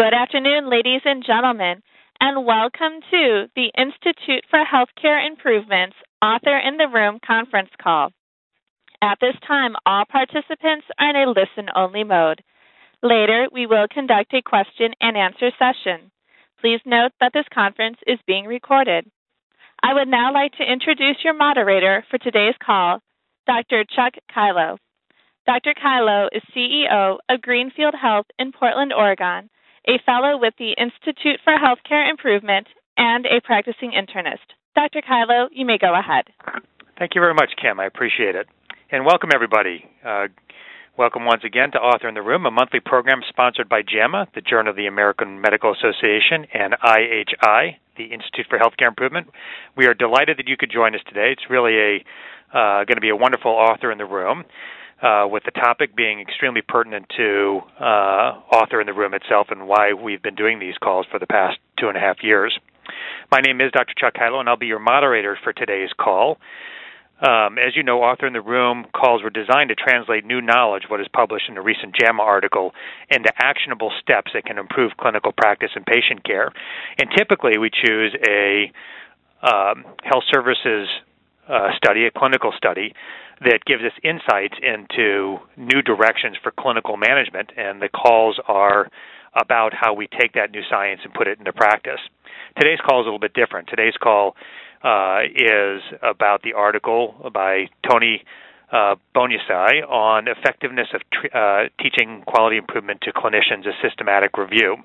Good afternoon, ladies and gentlemen, and welcome to the Institute for Healthcare Improvements Author in the Room conference call. At this time, all participants are in a listen-only mode. Later, we will conduct a question and answer session. Please note that this conference is being recorded. I would now like to introduce your moderator for today's call, Dr. Chuck Kilo. Dr. Kilo is CEO of Greenfield Health in Portland, Oregon, a fellow with the Institute for Healthcare Improvement, and a practicing internist. Dr. Kilo, you may go ahead. Thank you very much, Kim. I appreciate it. And welcome, everybody. Uh, welcome once again to Author in the Room, a monthly program sponsored by JAMA, the Journal of the American Medical Association, and IHI, the Institute for Healthcare Improvement. We are delighted that you could join us today. It's really a uh, going to be a wonderful author in the room uh, with the topic being extremely pertinent to uh, author in the room itself and why we've been doing these calls for the past two and a half years. My name is Dr. Chuck Kilo, and I'll be your moderator for today's call. Um, as you know, Author in the Room calls were designed to translate new knowledge, what is published in a recent JAMA article, into actionable steps that can improve clinical practice and patient care. And typically, we choose a um, health services uh, study, a clinical study, that gives us insights into new directions for clinical management, and the calls are about how we take that new science and put it into practice. Today's call is a little bit different. Today's call uh, is about the article by Tony uh, on effectiveness of tr- uh, teaching quality improvement to clinicians, a systematic review.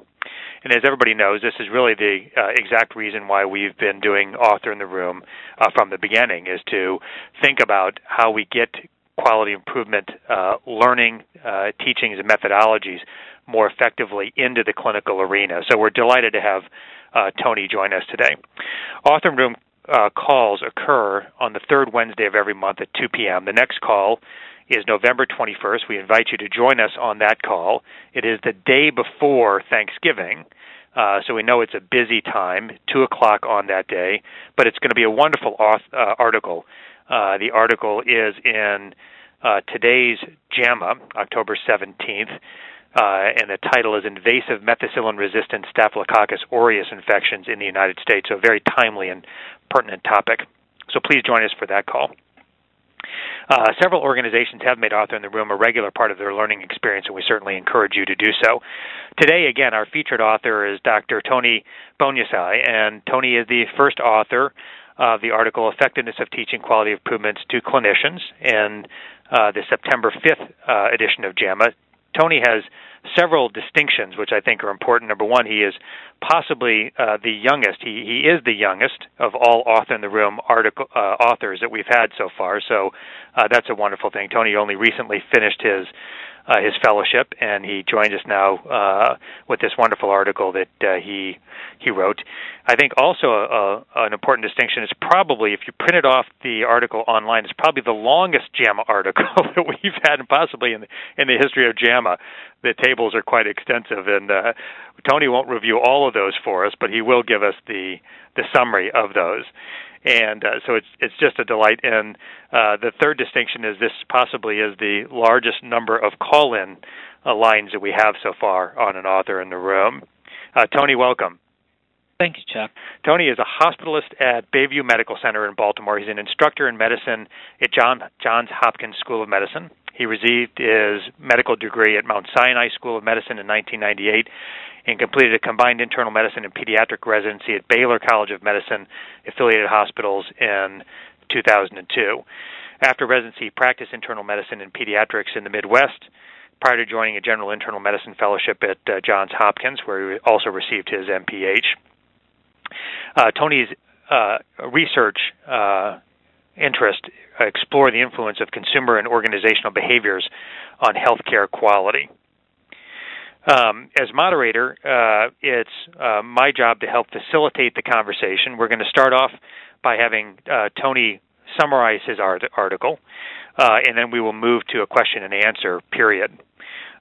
And as everybody knows, this is really the uh, exact reason why we've been doing Author in the Room uh, from the beginning, is to think about how we get quality improvement uh, learning, uh, teachings, and methodologies more effectively into the clinical arena. So we're delighted to have uh, Tony join us today. Author in the Room uh, calls occur on the third Wednesday of every month at 2 p.m. The next call is November 21st. We invite you to join us on that call. It is the day before Thanksgiving. Uh, so we know it's a busy time, 2 o'clock on that day, but it's going to be a wonderful auth- uh, article. Uh, the article is in uh, today's JAMA, October 17th, uh, and the title is Invasive Methicillin Resistant Staphylococcus aureus Infections in the United States, so a very timely and pertinent topic. So please join us for that call. Uh, several organizations have made Author in the Room a regular part of their learning experience, and we certainly encourage you to do so. Today, again, our featured author is Dr. Tony Boonyasai, and Tony is the first author of the article Effectiveness of Teaching Quality Improvements to Clinicians in uh, the September 5th uh, edition of JAMA. Tony has several distinctions which I think are important. Number one, he is possibly uh, the youngest. He he is the youngest of all author in the room article uh, authors that we've had so far. So uh, that's a wonderful thing. Tony only recently finished his uh, his fellowship, and he joins us now uh, with this wonderful article that uh, he he wrote. I think also a, a, an important distinction is probably if you printed off the article online, it's probably the longest JAMA article that we've had, and possibly in the, in the history of JAMA. The tables are quite extensive, and uh, Tony won't review all of those for us, but he will give us the the summary of those and uh, so it's it's just a delight. And uh, the third distinction is this possibly is the largest number of call-in uh, lines that we have so far on an author in the room. Uh, Tony, welcome. Thank you, Chuck. Tony is a hospitalist at Bayview Medical Center in Baltimore. He's an instructor in medicine at John Johns Hopkins School of Medicine. He received his medical degree at Mount Sinai School of Medicine in 1998 and completed a combined internal medicine and pediatric residency at Baylor College of Medicine affiliated hospitals in 2002. After residency, he practiced internal medicine and pediatrics in the Midwest prior to joining a general internal medicine fellowship at uh, Johns Hopkins, where he also received his MPH. Uh, Tony's uh, research uh, interest explore the influence of consumer and organizational behaviors on healthcare quality. Um, as moderator, uh, it's uh, my job to help facilitate the conversation. We're going to start off by having uh, Tony summarize his art- article, and then we will move to a question and answer period.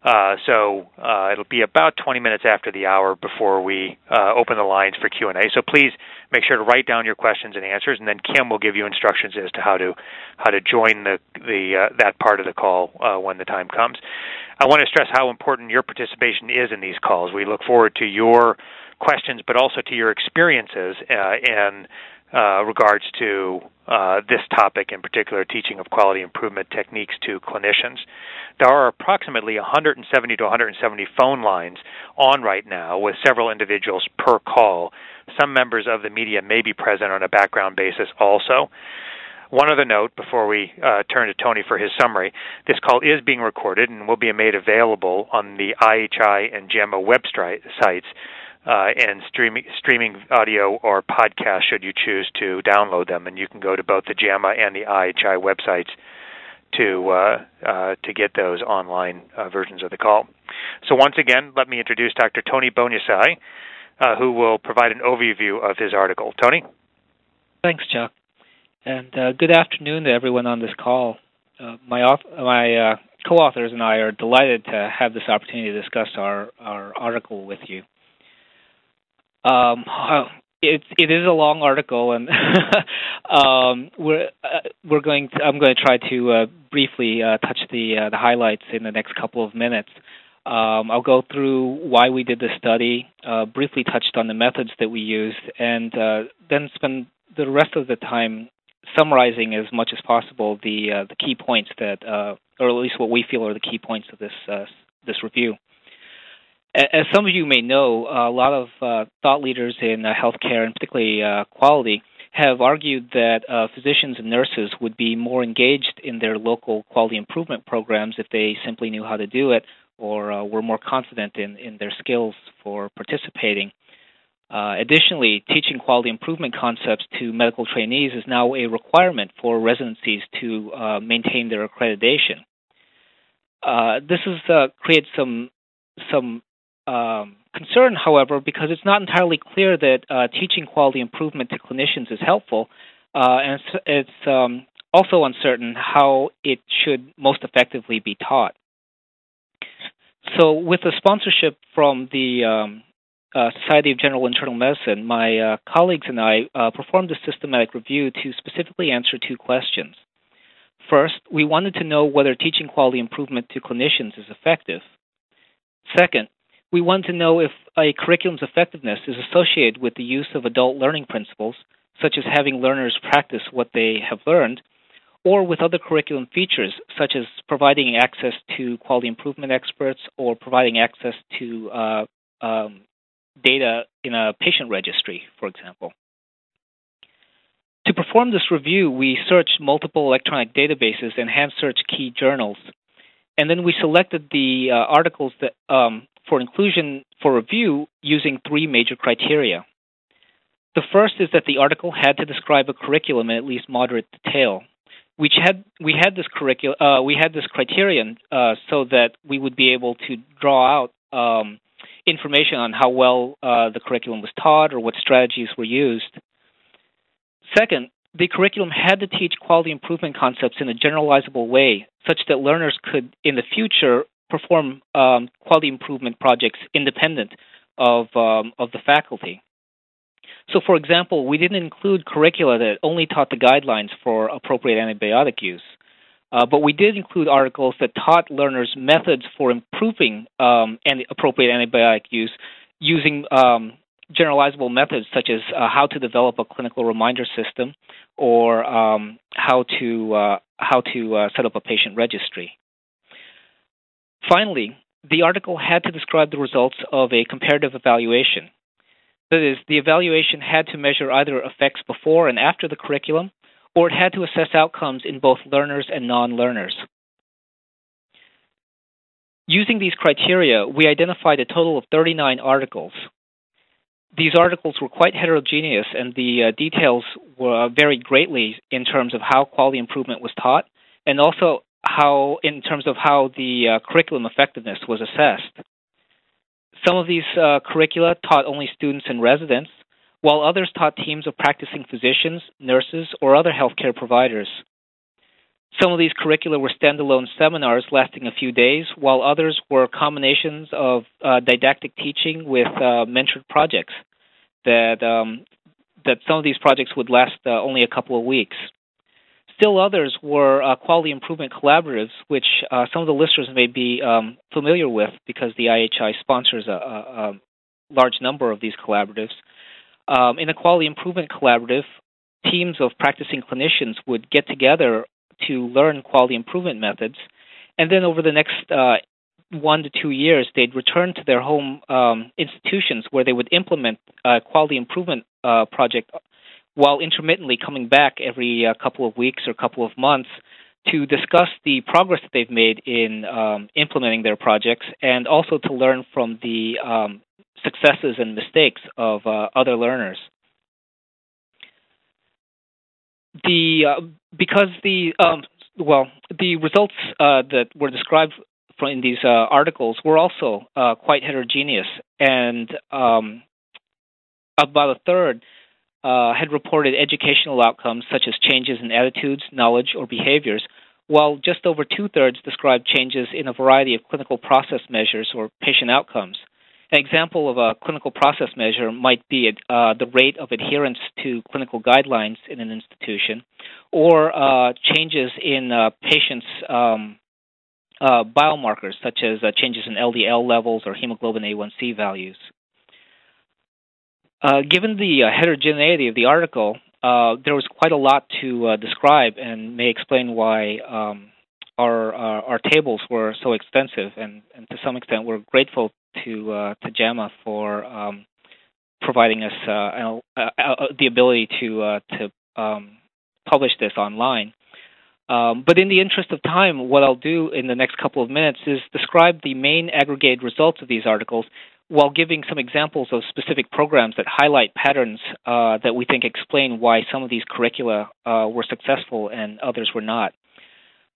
Uh, so uh, it'll be about 20 minutes after the hour before we uh, open the lines for Q&A. So please make sure to write down your questions and answers, and then Kim will give you instructions as to how to how to join the the uh, that part of the call uh, when the time comes. I want to stress how important your participation is in these calls. We look forward to your questions, but also to your experiences in uh, regards to uh, this topic in particular, teaching of quality improvement techniques to clinicians. There are approximately 170 to 170 phone lines on right now with several individuals per call. Some members of the media may be present on a background basis also. One other note before we uh, turn to Tony for his summary this call is being recorded and will be made available on the IHI and JAMA website sites uh, and streaming streaming audio or podcast should you choose to download them. And you can go to both the JAMA and the IHI websites to uh, uh, to get those online uh, versions of the call. So once again, let me introduce Dr. Tony Boonyasai, uh, who will provide an overview of his article. Tony. Thanks, Chuck, and uh, good afternoon to everyone on this call. my author, my co-authors and I are delighted to have this opportunity to discuss our, our article with you. Um, it it is a long article, and um, we're uh, we're going. To, I'm going to try to uh, briefly uh, touch the uh, the highlights in the next couple of minutes. Um, I'll go through why we did the study, uh, briefly touched on the methods that we used, and uh, then spend the rest of the time summarizing as much as possible the the key points that, or at least what we feel are the key points of this this review. As some of you may know, a lot of uh, thought leaders in uh, healthcare, and particularly uh, quality, have argued that uh, physicians and nurses would be more engaged in their local quality improvement programs if they simply knew how to do it or uh, were more confident in, in their skills for participating. Uh, additionally, teaching quality improvement concepts to medical trainees is now a requirement for residencies to maintain their accreditation. this has created some some um, concern, however, because it's not entirely clear that uh, teaching quality improvement to clinicians is helpful, uh, and it's, it's um, also uncertain how it should most effectively be taught. So, with the sponsorship from the um, uh, Society of General Internal Medicine, my uh, colleagues and I uh, performed a systematic review to specifically answer two questions. First, we wanted to know whether teaching quality improvement to clinicians is effective. Second, we want to know if a curriculum's effectiveness is associated with the use of adult learning principles, such as having learners practice what they have learned, or with other curriculum features, such as providing access to quality improvement experts or providing access to uh, um, data in a patient registry, for example. To perform this review, we searched multiple electronic databases and hand searched key journals. And then we selected the uh, articles that um, for inclusion for review using three major criteria. The first is that the article had to describe a curriculum in at least moderate detail. Which had we had this curriculum uh, we had this criterion uh, so that we would be able to draw out um, information on how well uh, the curriculum was taught or what strategies were used. Second, the curriculum had to teach quality improvement concepts in a generalizable way, such that learners could, in the future, perform um, quality improvement projects independent of um, of the faculty. So, for example, we didn't include curricula that only taught the guidelines for appropriate antibiotic use, uh, but we did include articles that taught learners methods for improving um, appropriate antibiotic use using um, generalizable methods such as uh, how to develop a clinical reminder system or um, how to uh, how to uh, set up a patient registry. Finally, the article had to describe the results of a comparative evaluation. That is, the evaluation had to measure either effects before and after the curriculum, or it had to assess outcomes in both learners and non learners. Using these criteria, we identified a total of 39 articles. These articles were quite heterogeneous, and the uh, details were, uh, varied greatly in terms of how quality improvement was taught and also how, in terms of how the uh, curriculum effectiveness was assessed. Some of these uh, curricula taught only students and residents, while others taught teams of practicing physicians, nurses, or other healthcare providers. Some of these curricula were standalone seminars lasting a few days, while others were combinations of uh, didactic teaching with uh, mentored projects. That um, that some of these projects would last uh, only a couple of weeks. Still others were uh, quality improvement collaboratives, which uh, some of the listeners may be um, familiar with because the IHI sponsors a, a, a large number of these collaboratives. Um, in a quality improvement collaborative, teams of practicing clinicians would get together to learn quality improvement methods, and then over the next uh, one to two years, they'd return to their home um, institutions where they would implement a quality improvement uh, project while intermittently coming back every uh, couple of weeks or couple of months to discuss the progress that they've made in um, implementing their projects and also to learn from the um, successes and mistakes of uh, other learners. The uh, because the um, well the results uh, that were described in these uh, articles were also uh, quite heterogeneous, and um, about a third uh, had reported educational outcomes such as changes in attitudes, knowledge, or behaviors, while just over two thirds described changes in a variety of clinical process measures or patient outcomes. An example of a clinical process measure might be uh, the rate of adherence to clinical guidelines in an institution, or uh, changes in uh, patients' um, uh, biomarkers, such as uh, changes in LDL levels or hemoglobin A1C values. Uh, given the uh, heterogeneity of the article, uh, there was quite a lot to uh, describe, and may explain why um, our, our tables were so extensive. And, and, to some extent, we're grateful to to JAMA for um, providing us the ability to to um, publish this online. Um, but in the interest of time, what I'll do in the next couple of minutes is describe the main aggregated results of these articles while giving some examples of specific programs that highlight patterns uh, that we think explain why some of these curricula uh, were successful and others were not.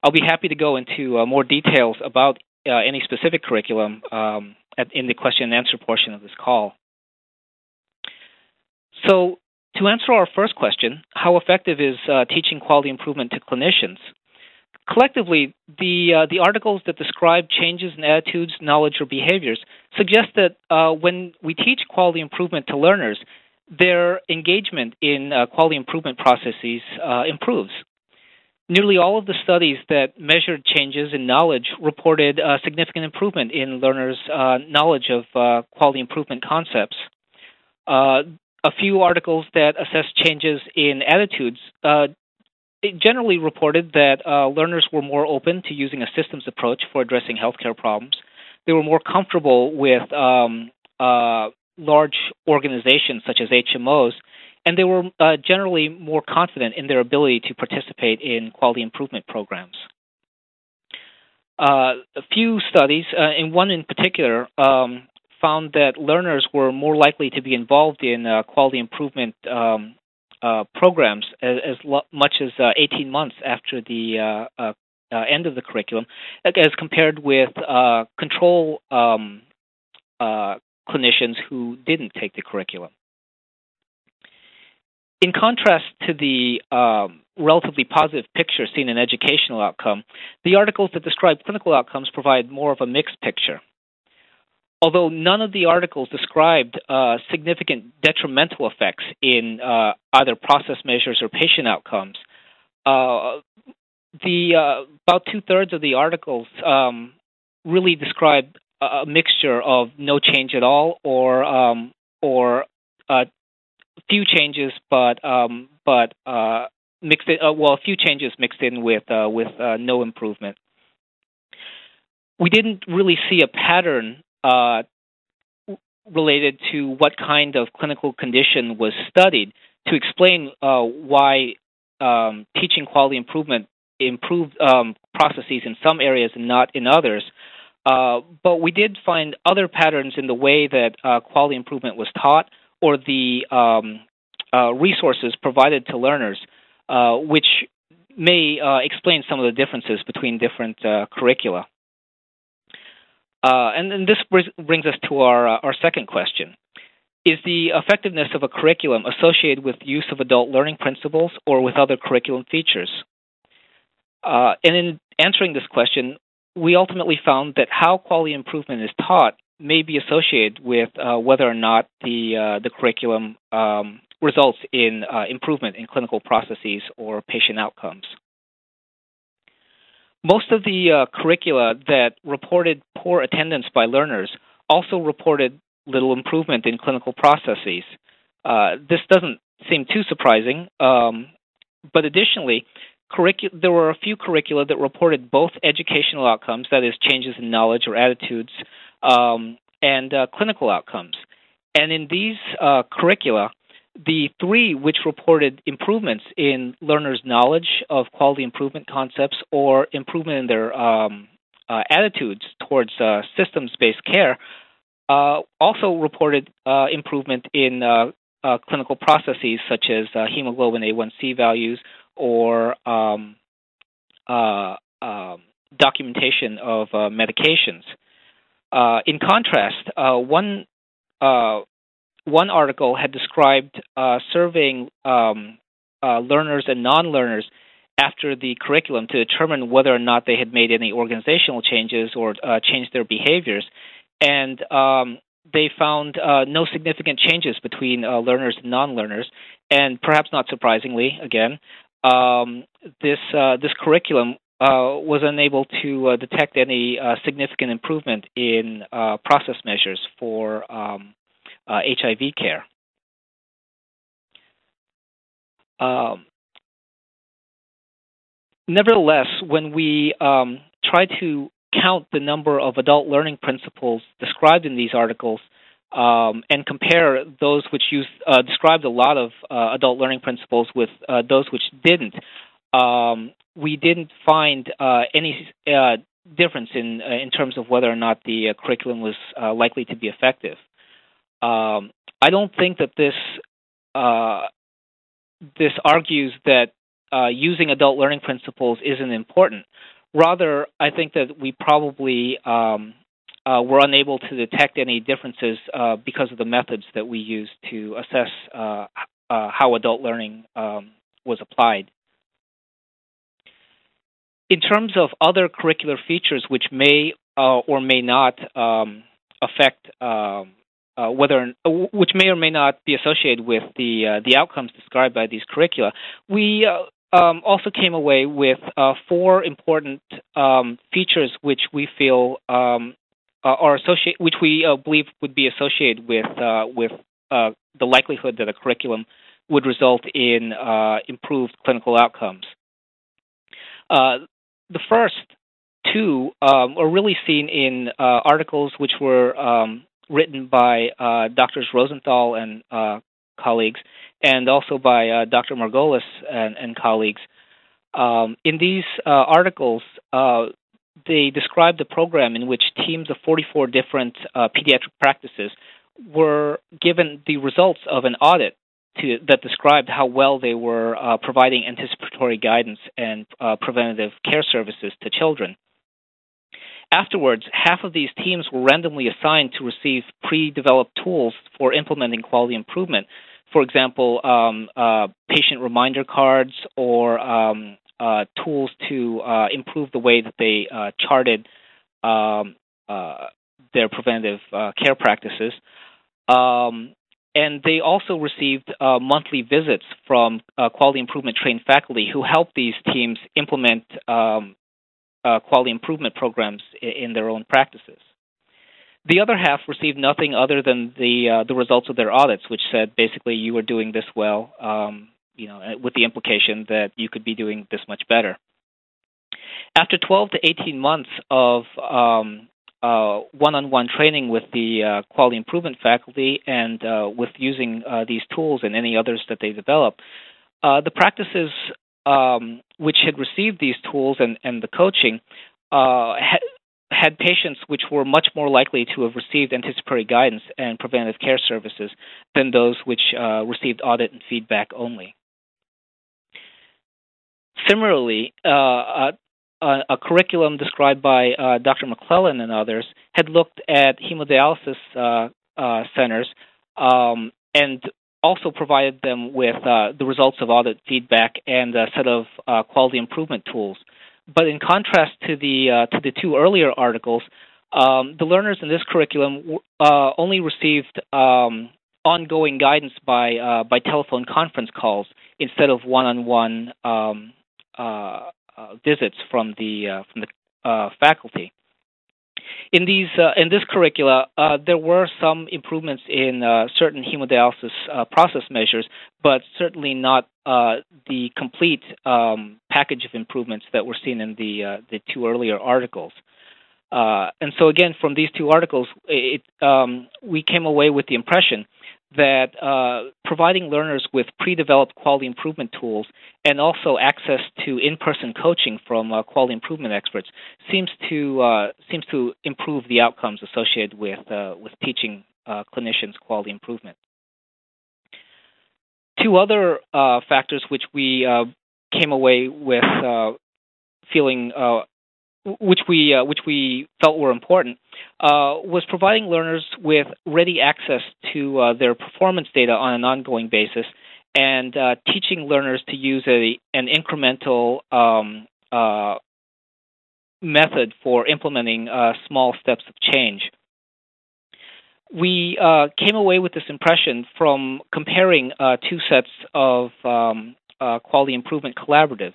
I'll be happy to go into uh, more details about uh, any specific curriculum um, at, in the question and answer portion of this call. So, to answer our first question, how effective is uh, teaching quality improvement to clinicians? Collectively, the uh, the articles that describe changes in attitudes, knowledge, or behaviors suggest that uh, when we teach quality improvement to learners, their engagement in uh, quality improvement processes uh, improves. Nearly all of the studies that measured changes in knowledge reported a significant improvement in learners' uh, knowledge of uh, quality improvement concepts a few articles that assess changes in attitudes uh, generally reported that uh, learners were more open to using a systems approach for addressing healthcare problems. They were more comfortable with um, uh, large organizations such as HMOs, and they were uh, generally more confident in their ability to participate in quality improvement programs. Uh, a few studies, uh, and one in particular, um, found that learners were more likely to be involved in uh, quality improvement um, uh, programs as, as lo- much as uh, 18 months after the uh, uh, uh, end of the curriculum, as compared with control um, clinicians who didn't take the curriculum. In contrast to the um, relatively positive picture seen in educational outcome, the articles that describe clinical outcomes provide more of a mixed picture although none of the articles described uh, significant detrimental effects in uh, either process measures or patient outcomes, uh, the uh, about two thirds of the articles um, really describe a mixture of no change at all or um, or uh, few changes, but um, but uh, mixed in, well, a few changes mixed in with with no improvement. We didn't really see a pattern uh, related to what kind of clinical condition was studied to explain uh, why um, teaching quality improvement improved um, processes in some areas and not in others. Uh, but we did find other patterns in the way that uh, quality improvement was taught or the um, uh, resources provided to learners, uh, which may explain some of the differences between different curricula. Uh, and this brings us to our uh, our second question: Is the effectiveness of a curriculum associated with use of adult learning principles or with other curriculum features? Uh, and in answering this question, we ultimately found that how quality improvement is taught may be associated with uh, whether or not the uh, the curriculum um, results in uh, improvement in clinical processes or patient outcomes. Most of the uh, curricula that reported poor attendance by learners also reported little improvement in clinical processes. Uh, this doesn't seem too surprising, um, but additionally, curricu- there were a few curricula that reported both educational outcomes, that is, changes in knowledge or attitudes, um, and uh, clinical outcomes. And in these uh, curricula, the three which reported improvements in learners' knowledge of quality improvement concepts or improvement in their um, uh, attitudes towards uh, systems based care uh, also reported uh, improvement in uh, uh, clinical processes such as hemoglobin A1C values or um, um documentation of medications. in contrast, one one article had described uh, surveying um, uh, learners and non-learners after the curriculum to determine whether or not they had made any organizational changes or uh, changed their behaviors, and um, they found uh, no significant changes between uh, learners and non-learners. And perhaps not surprisingly, again, um, this uh, this curriculum was unable to detect any significant improvement in process measures for um, uh, HIV care. Um, nevertheless, when we um, try to count the number of adult learning principles described in these articles um, and compare those which use, uh, described a lot of uh, adult learning principles with uh, those which didn't, um, we didn't find uh, any uh, difference in in terms of whether or not the curriculum was likely to be effective. Um, I don't think that this uh, this argues that uh, using adult learning principles isn't important. Rather, I think that we probably um, uh, were unable to detect any differences uh, because of the methods that we used to assess uh, uh, how adult learning um, was applied. In terms of other curricular features which may or may not um, affect um, uh, whether uh, which may or may not be associated with the uh, the outcomes described by these curricula. We uh, um, also came away with uh, four important um, features which we feel um, are associated, which we believe would be associated with with the likelihood that a curriculum would result in improved clinical outcomes. the first two um, are really seen in articles which were um, written by uh, Doctors Rosenthal and uh, colleagues, and also by uh, Dr. Margolis and, and colleagues. Um, in these uh, articles, uh, they described the program in which teams of 44 different uh, pediatric practices were given the results of an audit to, that described how well they were providing anticipatory guidance and preventative care services to children. Afterwards, half of these teams were randomly assigned to receive pre developed tools for implementing quality improvement. For example, um, uh, patient reminder cards or um, uh, tools to uh, improve the way that they uh, charted um, uh, their preventive uh, care practices. Um, and they also received monthly visits from quality improvement trained faculty who helped these teams implement um, uh, quality improvement programs in, in, their own practices. The other half received nothing other than the uh, the results of their audits, which said basically you were doing this well, um, you know, with the implication that you could be doing this much better. After 12 to 18 months of um, uh, one-on-one training with the uh, quality improvement faculty and uh, with using uh, these tools and any others that they develop, uh, the practices um, which had received these tools and, and the coaching uh, had, had patients which were much more likely to have received anticipatory guidance and preventive care services than those which uh, received audit and feedback only. Similarly, uh, a, a, curriculum described by uh, Dr. McClellan and others had looked at hemodialysis uh, uh, centers um, and also provided them with uh, the results of audit feedback and a set of uh, quality improvement tools, but in contrast to the to the two earlier articles, um, the learners in this curriculum only received um, ongoing guidance by by telephone conference calls instead of one-on-one um, visits from the from the faculty in these uh, in this curricula, uh, there were some improvements in uh, certain hemodialysis uh, process measures, but certainly not uh, the complete um, package of improvements that were seen in the uh, the two earlier articles. and so, again, from these two articles, it, um, we came away with the impression that uh, providing learners with pre-developed quality improvement tools and also access to in-person coaching from uh, quality improvement experts seems to uh, seems to improve the outcomes associated with uh, with teaching uh, clinicians quality improvement. Two other uh, factors which we came away with feeling which we uh, which we felt were important uh, was providing learners with ready access to uh, their performance data on an ongoing basis, and uh, teaching learners to use a an incremental um, uh, method for implementing uh, small steps of change. We came away with this impression from comparing two sets of um, quality improvement collaboratives.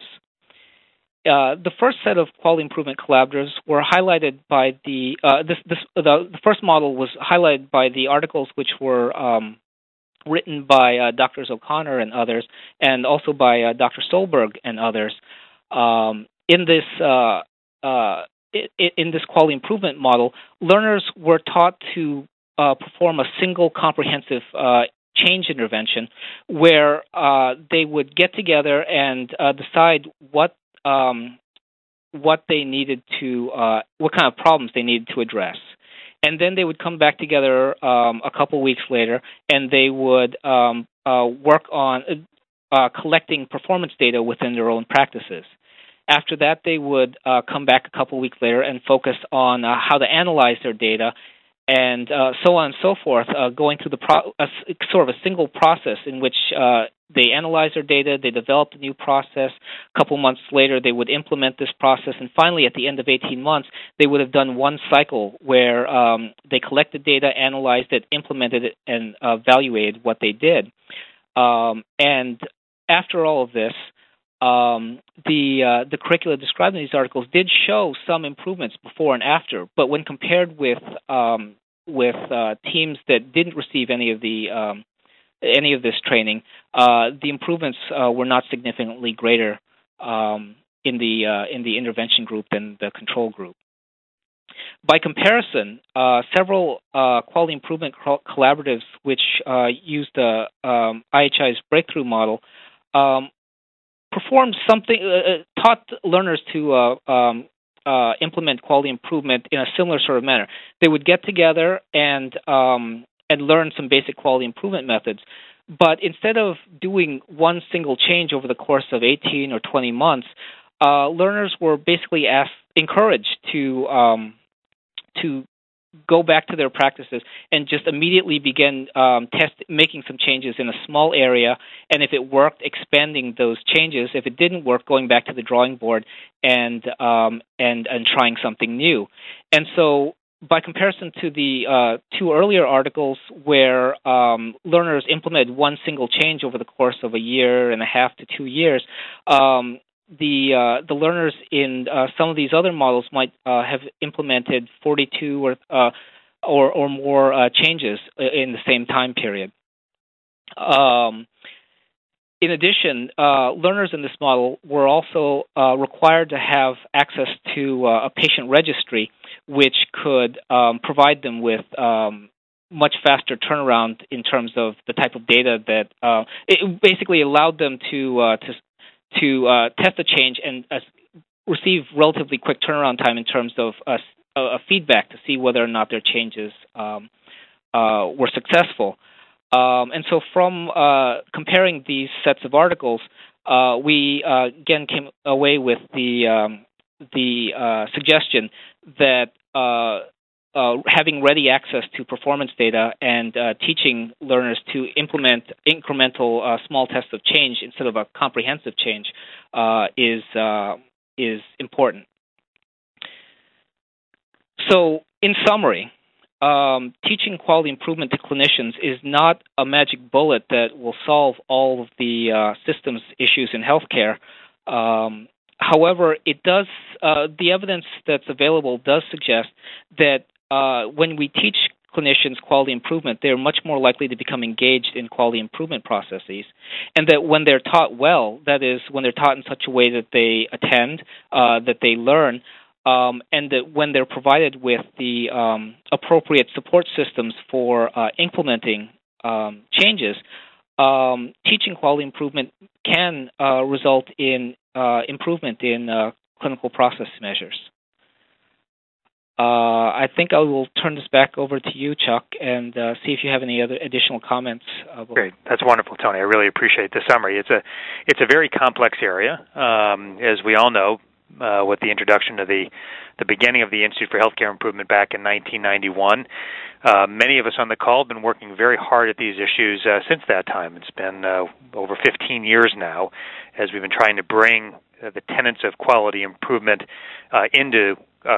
Uh, the first set of quality improvement collaboratives were highlighted by the uh, this, this the, the, first model was highlighted by the articles which were um, written by uh, Drs. O'Connor and others, and also by uh, Dr. Solberg and others. Um, in this uh, in this quality improvement model, learners were taught to perform a single comprehensive change intervention where uh, they would get together and uh, decide what um, what they needed to, uh, what kind of problems they needed to address. And then they would come back together um, a couple weeks later, and they would um, uh, work on uh, collecting performance data within their own practices. After that, they would uh, come back a couple weeks later and focus on uh, how to analyze their data and uh, so on and so forth, uh, going through the pro- a, sort of a single process in which uh, they analyze their data, they develop a new process. A couple months later, they would implement this process, and finally, at the end of 18 months, they would have done one cycle where um, they collected data, analyzed it, implemented it, and evaluated what they did. Um, and after all of this, um, the uh, the curricula described in these articles did show some improvements before and after, but when compared with um, with uh, teams that didn't receive any of the um, any of this training, uh, the improvements uh, were not significantly greater um, in the uh, in the intervention group than the control group. By comparison, uh, several quality improvement collaboratives which used the um, IHI's breakthrough model um, performed something, uh, uh, taught learners to uh, um, uh, implement quality improvement in a similar sort of manner. They would get together and um, and learn some basic quality improvement methods. But instead of doing one single change over the course of 18 or 20 months, uh, learners were basically asked, encouraged to um, to go back to their practices and just immediately begin um, test making some changes in a small area. And if it worked expanding those changes. If it didn't work going back to the drawing board and um, and and trying something new. And so by comparison to the uh, two earlier articles where um, learners implemented one single change over the course of a year and a half to two years, um, the uh, the learners in uh, some of these other models might uh, have implemented 42 or uh, or, or more uh, changes in the same time period. Um, in addition, uh, learners in this model were also required to have access to a patient registry, which could um, provide them with um, much faster turnaround in terms of the type of data that it basically allowed them to to to uh, test the change and uh, receive relatively quick turnaround time in terms of uh, feedback to see whether or not their changes um, uh, were successful. Um, and so, from uh, comparing these sets of articles, uh, we again came away with the um, the suggestion that uh, having ready access to performance data and uh, teaching learners to implement incremental uh, small tests of change instead of a comprehensive change uh, is uh, is important. So, in summary, um, teaching quality improvement to clinicians is not a magic bullet that will solve all of the uh, systems issues in healthcare. Um, however, it does. Uh, the evidence that's available does suggest that uh, when we teach clinicians quality improvement, they're much more likely to become engaged in quality improvement processes, and that when they're taught well, that is, when they're taught in such a way that they attend, uh, that they learn, um, and that when they're provided with the um, appropriate support systems for uh, implementing um, changes, um, teaching quality improvement can uh, result in uh, improvement in uh, clinical process measures. Uh, I think I will turn this back over to you, Chuck, and uh, see if you have any other additional comments. Great, that's wonderful, Tony. I really appreciate the summary. It's a it's a very complex area, um, as we all know, uh, with the introduction of the the beginning of the Institute for Healthcare Improvement back in 1991. Uh, many of us on the call have been working very hard at these issues uh, since that time. It's been uh, over 15 years now as we've been trying to bring uh, the tenets of quality improvement uh, into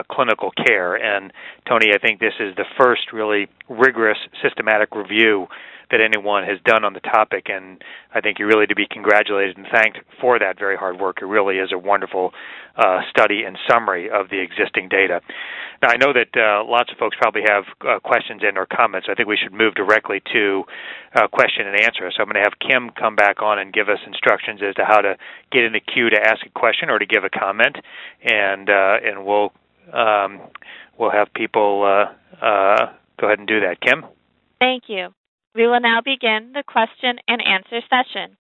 clinical care. And Tony, I think this is the first really rigorous, systematic review that anyone has done on the topic, and I think you're really to be congratulated and thanked for that very hard work. It really is a wonderful uh, study and summary of the existing data. Now, I know that uh, lots of folks probably have uh, questions and or comments. I think we should move directly to uh, question and answer. So I'm going to have Kim come back on and give us instructions as to how to get in the queue to ask a question or to give a comment, and uh, and we'll um, we'll have people uh, uh, go ahead and do that. Kim? Thank you. We will now begin the question and answer session.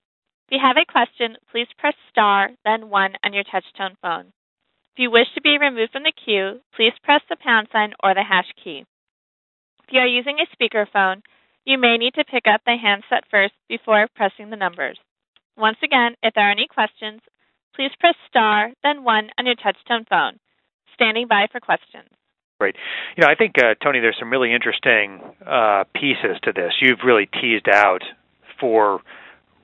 If you have a question, please press star, then one on your touchtone phone. If you wish to be removed from the queue, please press the pound sign or the hash key. If you are using a speakerphone, you may need to pick up the handset first before pressing the numbers. Once again, if there are any questions, please press star, then one on your touchtone phone. Standing by for questions. Great. You know, I think uh, Tony, there's some really interesting uh, pieces to this. You've really teased out four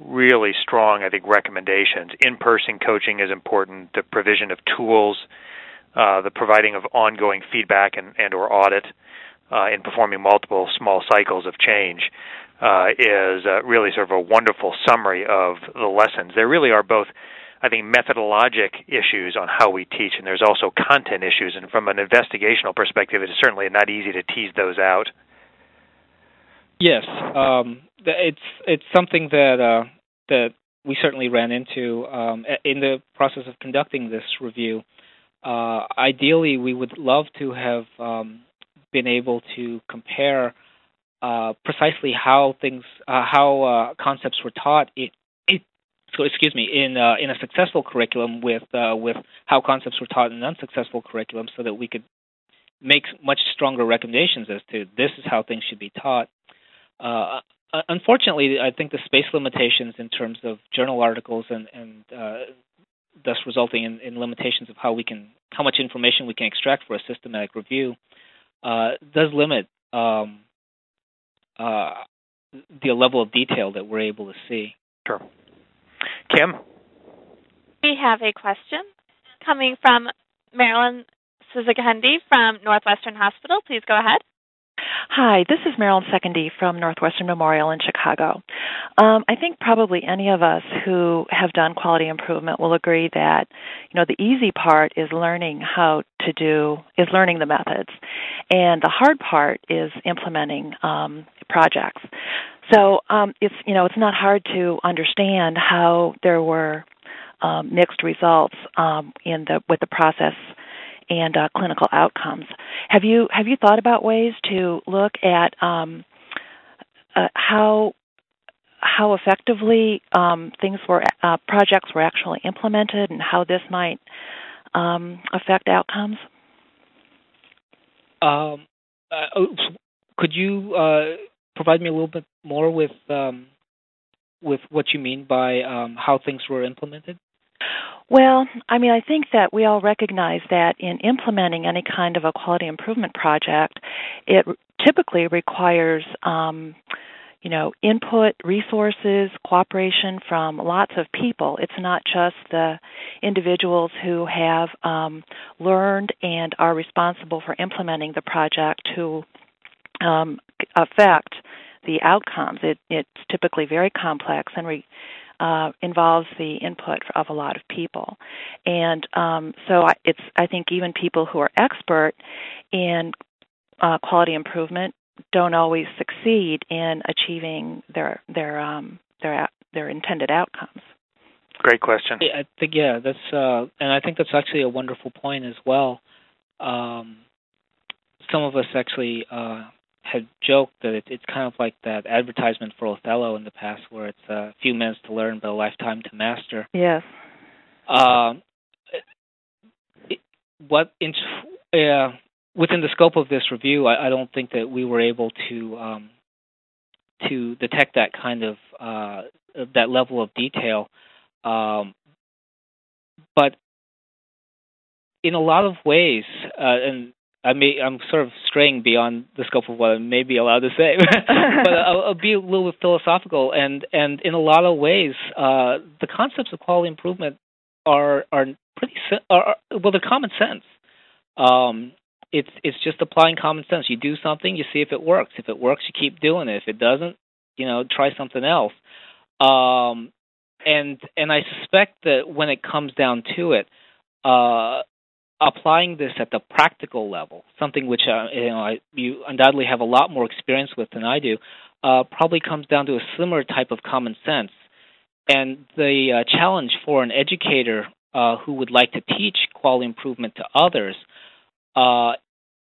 really strong, I think, recommendations. In-person coaching is important. The provision of tools, uh, the providing of ongoing feedback and, and or audit, uh, in performing multiple small cycles of change. Uh, is uh, really sort of a wonderful summary of the lessons. There really are both I think methodologic issues on how we teach, and there's also content issues. And from an investigational perspective, it is certainly not easy to tease those out. Yes, um, it's it's something that uh, that we certainly ran into um, in the process of conducting this review. Uh, ideally, we would love to have um, been able to compare uh, precisely how things, uh, how uh, concepts were taught excuse me, in uh, in a successful curriculum with uh, with how concepts were taught in an unsuccessful curriculum, so that we could make much stronger recommendations as to this is how things should be taught. Uh, unfortunately, I think the space limitations in terms of journal articles and and uh, thus resulting in, in, limitations of how we can how much information we can extract for a systematic review uh, does limit um, uh, the level of detail that we're able to see. Sure. Kim? We have a question coming from Marilyn Suzakendi from Northwestern Hospital. Please go ahead. Hi, this is Marilyn Secondy from Northwestern Memorial in Chicago. Um, I think probably any of us who have done quality improvement will agree that you know the easy part is learning how to do is learning the methods, and the hard part is implementing um, projects. So um, it's you know it's not hard to understand how there were um, mixed results um, in the with the process and uh, clinical outcomes. Have you have you thought about ways to look at um, uh, how how effectively um, things were uh, projects were actually implemented and how this might um, affect outcomes? Um, uh, could you uh, provide me a little bit more with um, with what you mean by um, how things were implemented? Well, I mean, I think that we all recognize that in implementing any kind of a quality improvement project, it typically requires, um, you know, input, resources, cooperation from lots of people. It's not just the individuals who have um, learned and are responsible for implementing the project who um, affect the outcomes. It, it's typically very complex and re, uh, involves the input of a lot of people, and um, so I, it's I think even people who are expert in uh, quality improvement don't always succeed in achieving their their um, their their intended outcomes. Great question. I think yeah, that's uh, and I think that's actually a wonderful point as well. Um, some of us actually uh, had joked that it, it's kind of like that advertisement for Othello in the past, where it's a few minutes to learn but a lifetime to master. Yes. Um, it, what in, uh, within the scope of this review, I, I, don't think that we were able to um, to detect that kind of uh, that level of detail. Um, but in a lot of ways, uh, and I may I'm sort of straying beyond the scope of what I may be allowed to say, but I'll, I'll, be a little bit philosophical. And and in a lot of ways, uh, the concepts of quality improvement are are pretty are, well they're common sense. Um, it's it's just applying common sense. You do something, you see if it works. If it works, you keep doing it. If it doesn't, you know, try something else. Um, and and I suspect that when it comes down to it, uh, applying this at the practical level, something which uh, you know I, you undoubtedly have a lot more experience with than I do, uh, probably comes down to a similar type of common sense. And the uh, challenge for an educator uh, who would like to teach quality improvement to others uh,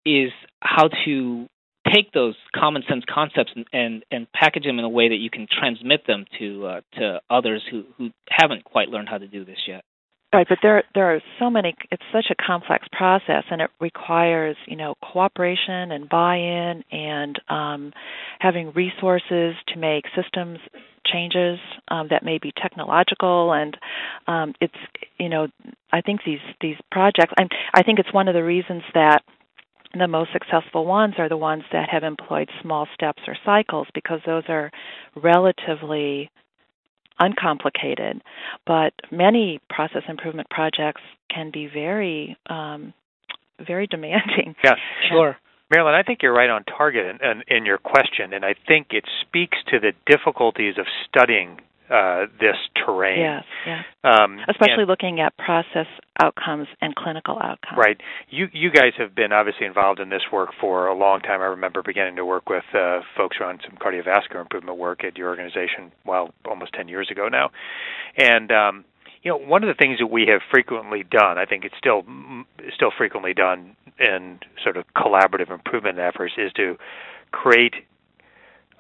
is how to take those common sense concepts and, and, and package them in a way that you can transmit them to uh, to others who, who haven't quite learned how to do this yet. Right, but there there are so many. It's such a complex process, and it requires you know cooperation and buy-in, and um, having resources to make systems changes um, that may be technological. And um, it's you know I think these these projects. i I think it's one of the reasons that the most successful ones are the ones that have employed small steps or cycles because those are relatively uncomplicated. But many process improvement projects can be very, um, very demanding. Yeah, sure. Marilyn, I think you're right on target in, in, in, your question, and I think it speaks to the difficulties of studying uh, this terrain. Yes, yes. Um, Especially and, looking at process outcomes and clinical outcomes. Right. You you guys have been obviously involved in this work for a long time. I remember beginning to work with uh, folks around some cardiovascular improvement work at your organization, well, almost 10 years ago now. And um, you know, one of the things that we have frequently done, I think it's still still frequently done in sort of collaborative improvement efforts, is to create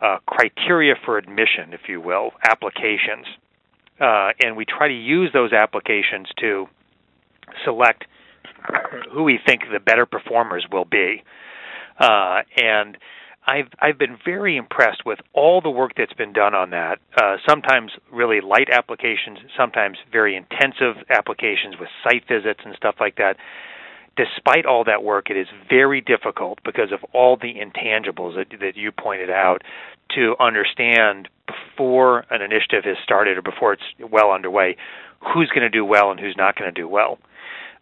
uh, criteria for admission, if you will, applications, uh, and we try to use those applications to select who we think the better performers will be. Uh, and I've I've been very impressed with all the work that's been done on that. Uh, sometimes really light applications, sometimes very intensive applications with site visits and stuff like that. Despite all that work, it is very difficult because of all the intangibles that, that you pointed out to understand before an initiative has started or before it's well underway who's going to do well and who's not going to do well.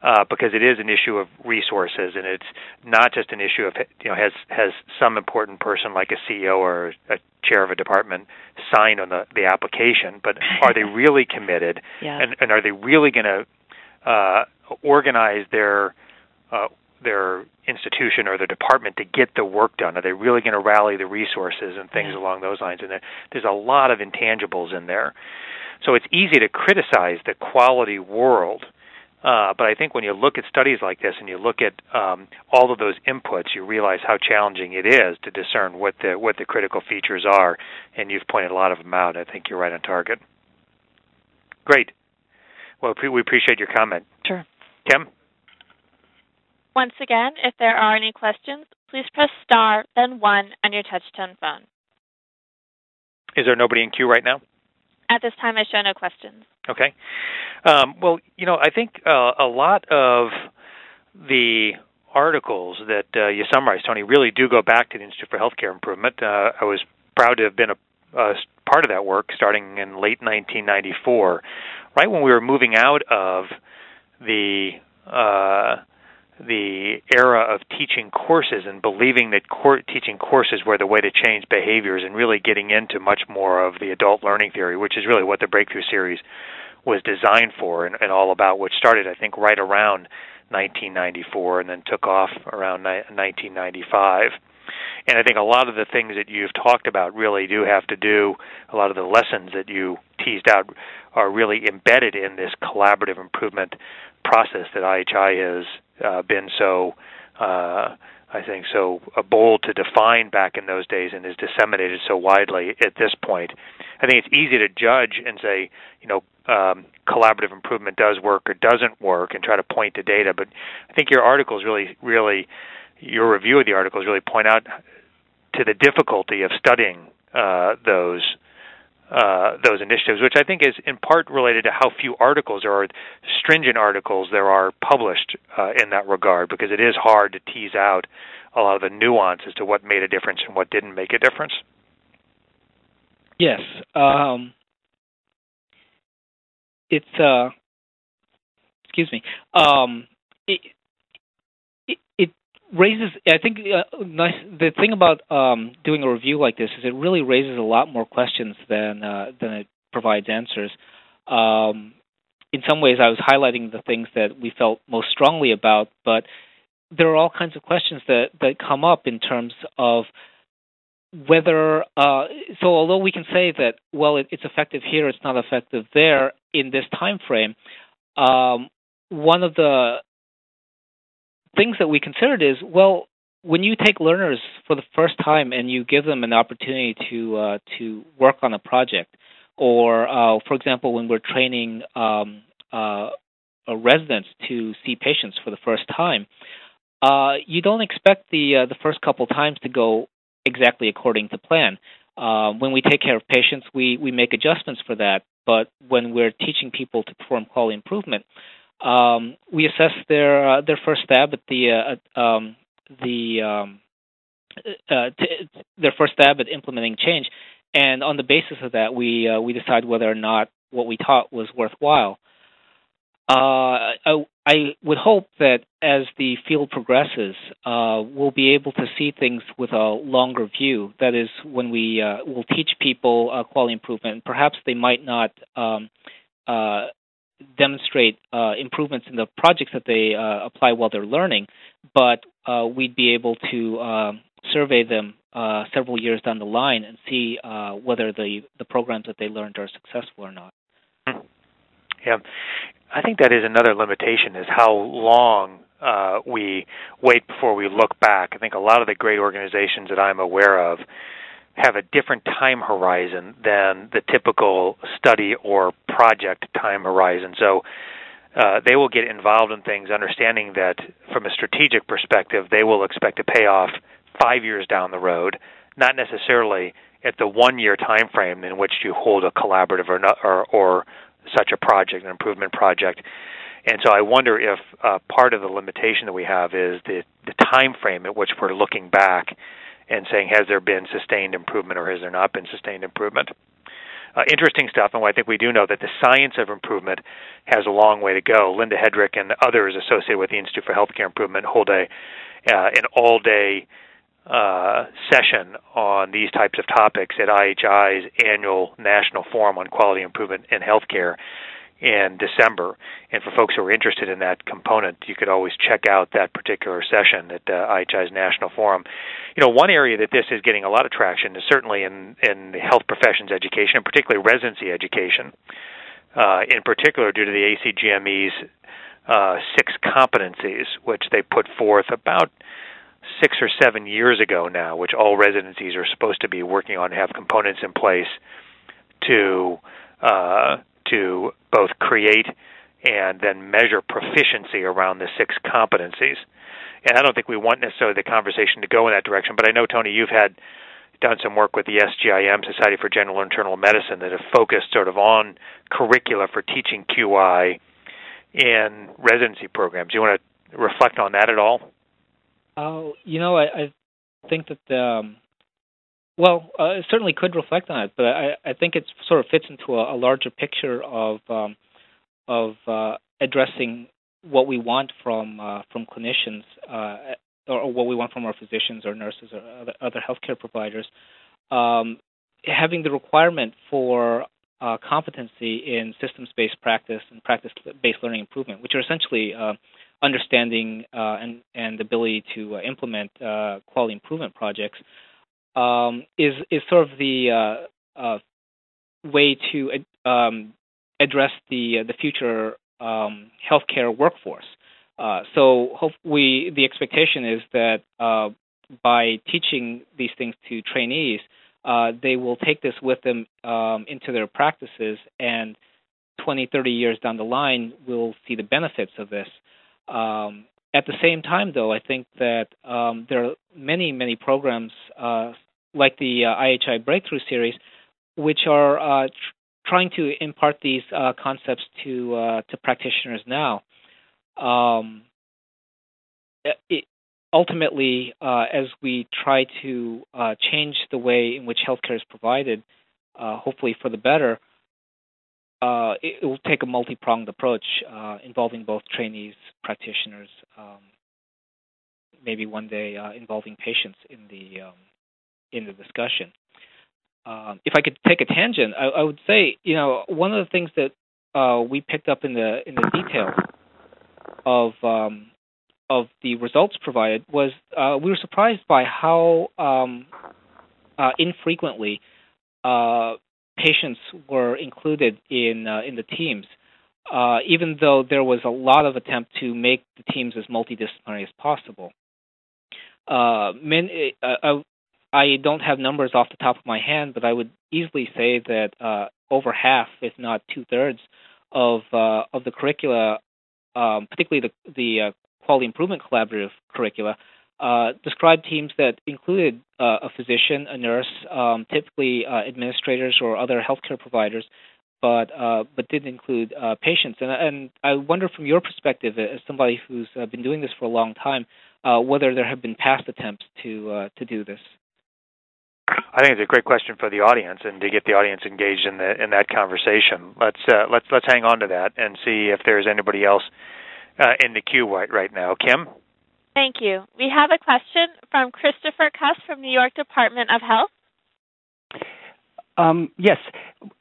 Uh, because it is an issue of resources, and it's not just an issue of you know has has some important person like a CEO or a chair of a department signed on the the application, but are they really committed, yeah. and and are they really going to uh, organize their uh, their institution or their department to get the work done? Are they really going to rally the resources and things along those lines? And there, there's a lot of intangibles in there. So it's easy to criticize the quality world. Uh, but I think when you look at studies like this and you look at um, all of those inputs, you realize how challenging it is to discern what the what the critical features are. And you've pointed a lot of them out. I think you're right on target. Great. Well, we appreciate your comment. Sure. Kim. Once again, if there are any questions, please press star then one on your touch-tone phone. Is there nobody in queue right now? At this time, I show no questions. Okay. Um, well, you know, I think uh, a lot of the articles that uh, you summarized, Tony, really do go back to the Institute for Healthcare Improvement. Uh, I was proud to have been a uh, part of that work starting in late 1994, right when we were moving out of the uh, the era of teaching courses and believing that cor- teaching courses were the way to change behaviors and really getting into much more of the adult learning theory, which is really what the Breakthrough Series was designed for and, and all about, which started, I think, right around 1994 and then took off around ni- 1995. And I think a lot of the things that you've talked about really do have to do, a lot of the lessons that you teased out are really embedded in this collaborative improvement process that IHI has uh, been so, uh, I think, so uh, bold to define back in those days and is disseminated so widely at this point. I think it's easy to judge and say, you know, um, collaborative improvement does work or doesn't work, and try to point to data. But I think your articles really, really, your review of the articles really point out to the difficulty of studying uh, those uh, those initiatives, which I think is in part related to how few articles or stringent articles there are published uh, in that regard, because it is hard to tease out a lot of the nuance as to what made a difference and what didn't make a difference. Yes, um, it's uh, excuse me. Um, it, raises i think uh, nice the thing about um, doing a review like this is it really raises a lot more questions than uh, than it provides answers. Um, in some ways i was highlighting the things that we felt most strongly about but there are all kinds of questions that that come up in terms of whether uh, so although we can say that well it, it's effective here it's not effective there in this time frame um, one of the things that we considered is well, when you take learners for the first time and you give them an opportunity to uh, to work on a project, or uh, for example, when we're training um, uh, residents to see patients for the first time, uh, you don't expect the uh, the first couple times to go exactly according to plan. Uh, when we take care of patients, we we make adjustments for that. But when we're teaching people to perform quality improvement, um, we assess their uh, their first stab at the uh, um, the um, uh, t- their first stab at implementing change, and on the basis of that, we uh, we decide whether or not what we taught was worthwhile. Uh, I, I, would hope that as the field progresses, uh, we'll be able to see things with a longer view. That is, when we will teach people quality improvement, perhaps they might not um, demonstrate uh, improvements in the projects that they uh, apply while they're learning, but uh, we'd be able to um, survey them uh, several years down the line and see uh, whether the, the programs that they learned are successful or not. Yeah, I think that is another limitation is how long uh, we wait before we look back. I think a lot of the great organizations that I'm aware of have a different time horizon than the typical study or project time horizon. So uh, they will get involved in things understanding that from a strategic perspective, they will expect to pay off five years down the road, not necessarily at the one year time frame in which you hold a collaborative or, not, or, or such a project, an improvement project. And so I wonder if uh, part of the limitation that we have is the, the time frame at which we're looking back and saying has there been sustained improvement or has there not been sustained improvement. Uh, interesting stuff, and I think we do know that the science of improvement has a long way to go. Linda Headrick and others associated with the Institute for Healthcare Improvement hold a uh, an all-day uh, session on these types of topics at IHI's annual National Forum on Quality Improvement in Healthcare in December. And for folks who are interested in that component, you could always check out that particular session at uh, IHI's National Forum. You know, one area that this is getting a lot of traction is certainly in in health professions education, and particularly residency education. Uh, in particular, due to the ACGME's uh, six competencies, which they put forth about six or seven years ago now, which all residencies are supposed to be working on, have components in place to uh, to create and then measure proficiency around the six competencies. And I don't think we want necessarily the conversation to go in that direction, but I know Tony, you've had done some work with the SGIM Society for General Internal Medicine that have focused sort of on curricula for teaching QI in residency programs. Do You want to reflect on that at all? Oh, you know, I, I think that um, well, uh, it certainly could reflect on it, but I, I think it sort of fits into a, a larger picture of um, of uh, addressing what we want from uh, from clinicians, uh, or what we want from our physicians or nurses or other, other healthcare providers. Um, having the requirement for uh, competency in systems-based practice and practice-based learning improvement, which are essentially uh, understanding uh, and and ability to uh, implement quality improvement projects, um, is is sort of the way to um, address the the future um, healthcare workforce. so hope we the expectation is that by teaching these things to trainees, uh, they will take this with them um, into their practices, and 20, 30 years down the line, we'll see the benefits of this. Um, at the same time, though, I think that um, there are many, many programs uh, like the uh, IHI Breakthrough Series, which are uh, tr- trying to impart these uh, concepts to uh, to practitioners now. Um, it, ultimately, uh, as we try to uh, change the way in which healthcare is provided, uh, hopefully for the better, uh, it, it, will take a multi-pronged approach involving both trainees, practitioners, um, maybe one day involving patients in the um, in the discussion. Um, if I could take a tangent, I, I, would say, you know, one of the things that we picked up in the in the details of um, of the results provided was uh, we were surprised by how um, uh, infrequently uh, patients were included in uh, in the teams, uh, even though there was a lot of attempt to make the teams as multidisciplinary as possible. Uh, many, I don't have numbers off the top of my hand, but I would easily say that over half, if not two thirds, of of the curricula um, particularly the the quality improvement collaborative curricula, uh, described teams that included uh, a physician, a nurse, um, typically uh, administrators or other healthcare providers, but uh, but didn't include uh, patients. And, and I wonder, from your perspective, as somebody who's uh, been doing this for a long time, whether there have been past attempts to to do this. I think it's a great question for the audience, and to get the audience engaged in the in that conversation. Let's let's let's hang on to that and see if there's anybody else uh, in the queue right, right now. Kim? Thank you. We have a question from Christopher Kus from New York Department of Health. Um, yes,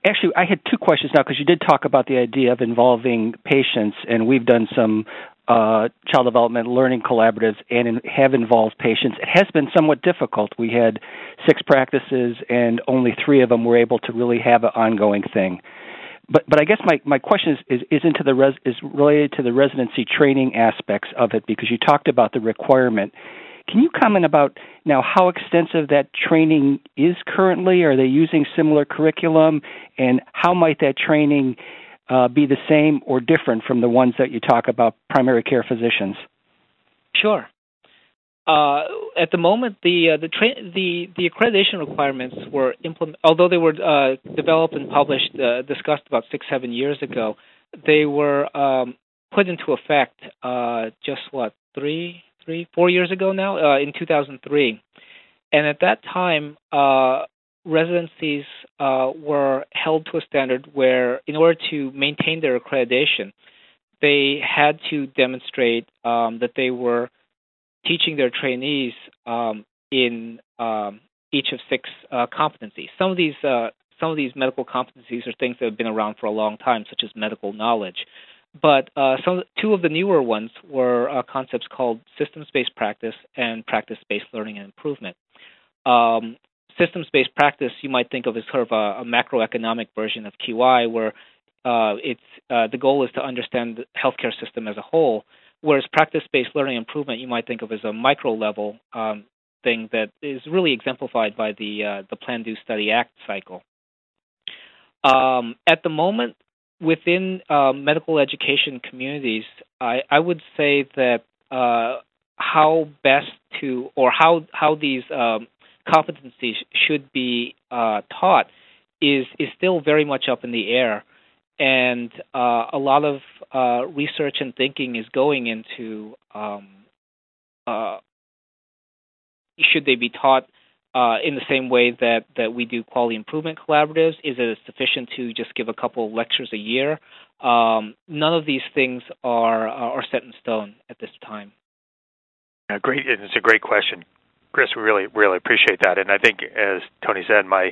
actually, I had two questions now because you did talk about the idea of involving patients, and we've done some uh, child development learning collaboratives and in, have involved patients. It has been somewhat difficult. We had six practices, and only three of them were able to really have an ongoing thing but but I guess my, my question is, is, is into the res, is related to the residency training aspects of it because you talked about the requirement. Can you comment about now how extensive that training is currently? Are they using similar curriculum, and how might that training uh, be the same or different from the ones that you talk about primary care physicians? Sure. Uh, at the moment, the uh, the, tra- the the accreditation requirements were implemented. Although they were uh, developed and published, uh, discussed about six seven years ago, they were um, put into effect uh, just what three three four years ago now uh, in 2003, and at that time. Residencies were held to a standard where, in order to maintain their accreditation, they had to demonstrate um, that they were teaching their trainees um, in um, each of six uh, competencies. Some of these uh, some of these medical competencies are things that have been around for a long time, such as medical knowledge. But uh, some two of the newer ones were uh, concepts called systems-based practice and practice-based learning and improvement. Um, systems-based practice you might think of as sort of a, a macroeconomic version of QI, where uh, it's uh, the goal is to understand the healthcare system as a whole Whereas practice-based learning improvement, you might think of as a micro level um, thing that is really exemplified by the uh, the Plan, Do, Study, Act cycle. Um, at the moment, within uh, medical education communities, I, I would say that uh, how best to or how how these um, competencies should be uh, taught is is still very much up in the air and uh, a lot of uh, research and thinking is going into um, uh, should they be taught uh, in the same way that, that we do quality improvement collaboratives? Is it sufficient to just give a couple of lectures a year? Um, none of these things are are set in stone at this time. Yeah, great. It's a great question, Chris. We really really appreciate that, and I think, as Tony said, my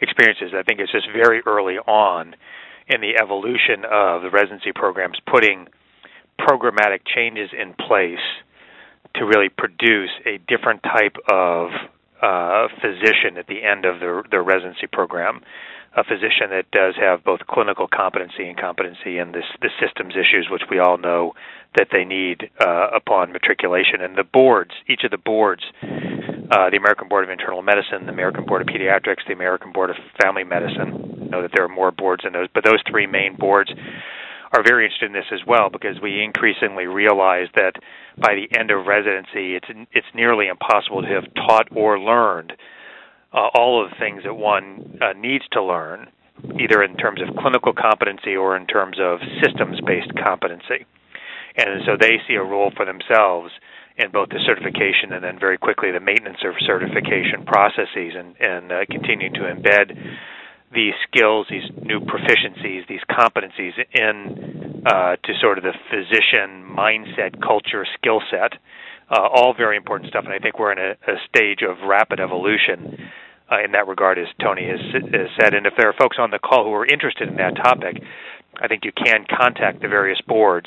experiences, I think it's just very early on in the evolution of the residency programs, putting programmatic changes in place to really produce a different type of uh, physician at the end of their, their residency program, a physician that does have both clinical competency and competency in this, the systems issues, which we all know that they need uh, upon matriculation. And the boards, each of the boards, uh, the American Board of Internal Medicine, the American Board of Pediatrics, the American Board of Family Medicine. I know that there are more boards than those, but those three main boards are very interested in this as well because we increasingly realize that by the end of residency, it's it's nearly impossible to have taught or learned uh, all of the things that one uh, needs to learn, either in terms of clinical competency or in terms of systems-based competency. And so they see a role for themselves in both the certification and then very quickly the maintenance of certification processes and, and uh, continuing to embed these skills, these new proficiencies, these competencies in uh, to sort of the physician mindset, culture, skill set. Uh, all very important stuff, and I think we're in a, a stage of rapid evolution uh, in that regard, as Tony has, has said. And if there are folks on the call who are interested in that topic, I think you can contact the various boards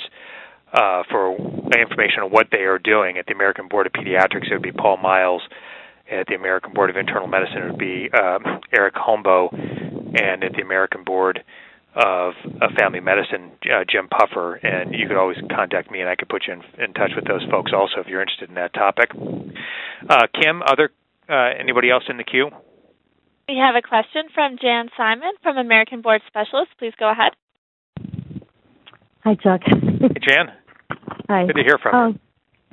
uh, for information on what they are doing. At the American Board of Pediatrics, it would be Paul Miles. At the American Board of Internal Medicine, it would be um, Eric Holmboe, and at the American Board of, of Family Medicine, uh, Jim Puffer. And you could always contact me, and I could put you in, in touch with those folks also if you're interested in that topic. Uh, Kim, other uh, anybody else in the queue? We have a question from Jan Simon from American Board Specialists. Please go ahead. Hi, Chuck. Hey, Jan. Hi. Good to hear from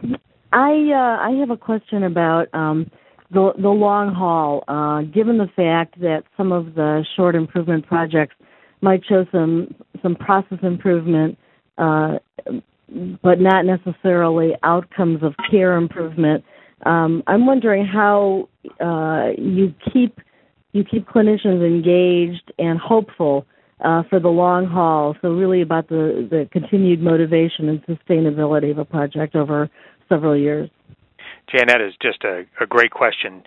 you. Um, I uh, I have a question about um, the the long haul. Uh, given the fact that some of the short improvement projects might show some some process improvement, uh, but not necessarily outcomes of care improvement. Um, I'm wondering how uh, you keep you keep clinicians engaged and hopeful uh, for the long haul. So really about the, the continued motivation and sustainability of a project over several years. Jan, that is just a, a great question.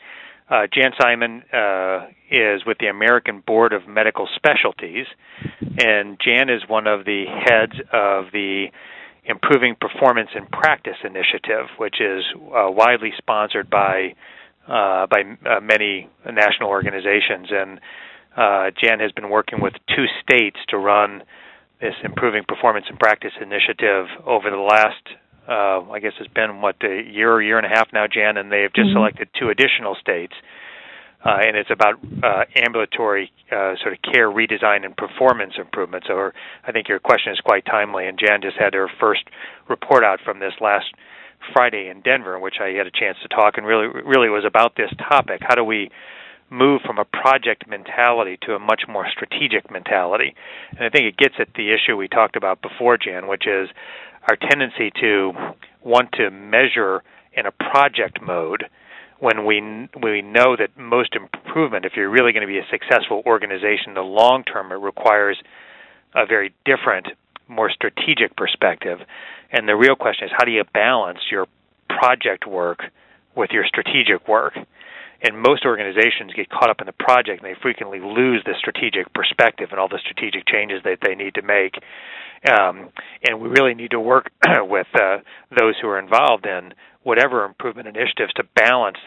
Uh, Jan Simon uh, is with the American Board of Medical Specialties, and Jan is one of the heads of the Improving Performance in Practice initiative, which is uh, widely sponsored by uh, by uh, many national organizations. And uh, Jan has been working with two states to run this Improving Performance in Practice initiative over the last, uh, I guess it's been what a year year and a half now, Jan, and they have just mm-hmm. selected two additional states. Uh, and it's about uh, ambulatory uh, sort of care redesign and performance improvements. So, I think your question is quite timely. And Jan just had her first report out from this last Friday in Denver, in which I had a chance to talk, and really, really was about this topic. How do we move from a project mentality to a much more strategic mentality. And I think it gets at the issue we talked about before, Jan, which is our tendency to want to measure in a project mode when we we know that most improvement, if you're really going to be a successful organization in the long term, it requires a very different, more strategic perspective. And the real question is, how do you balance your project work with your strategic work? and most organizations get caught up in the project and they frequently lose the strategic perspective and all the strategic changes that they need to make um, and we really need to work with uh, those who are involved in whatever improvement initiatives to balance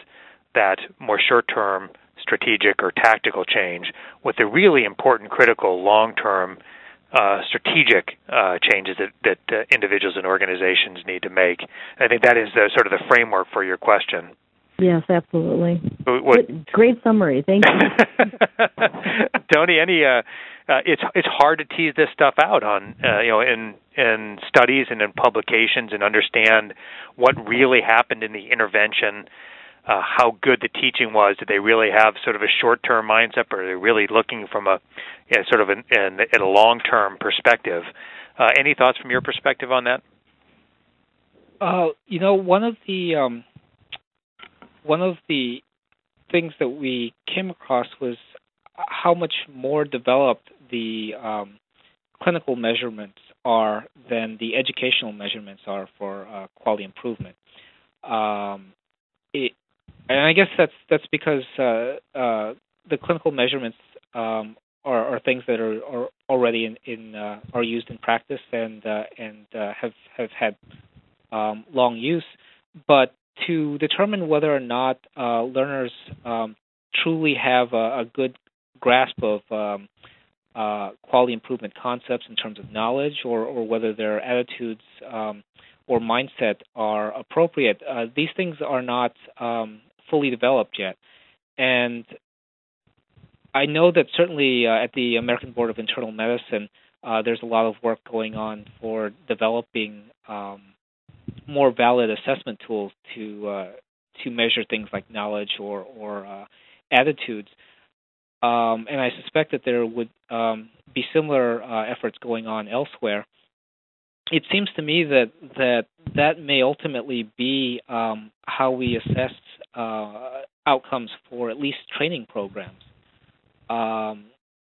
that more short term strategic or tactical change with the really important critical long term uh, strategic uh, changes that, that uh, individuals and organizations need to make. I think that is the, sort of the framework for your question. Yes, absolutely. What, Great summary. Thank you. Tony, any uh, it's it's hard to tease this stuff out on uh, you know in in studies and in publications and understand what really happened in the intervention. Uh, how good the teaching was. Did they really have sort of a short-term mindset, or are they really looking from a you know, sort of an, an, at a long-term perspective? Uh, any thoughts from your perspective on that? Uh, you know, one of the um, one of the things that we came across was how much more developed the um, clinical measurements are than the educational measurements are for uh, quality improvement. Um, it, and I guess that's that's because uh, uh, the clinical measurements um, are, are, things that are, are already in, in uh, are used in practice and uh, and uh, have have had um, long use, but to determine whether or not learners um, truly have a, a, good grasp of um, uh, quality improvement concepts in terms of knowledge or, or whether their attitudes um, or mindset are appropriate. Uh, these things are not um, fully developed yet. And I know that certainly uh, at the American Board of Internal Medicine, uh, there's a lot of work going on for developing um, more valid assessment tools to uh, to measure things like knowledge or or uh, attitudes. Um, and I suspect that there would um, be similar uh, efforts going on elsewhere. It seems to me that that that may ultimately be um, how we assess uh, outcomes for at least training programs. Um,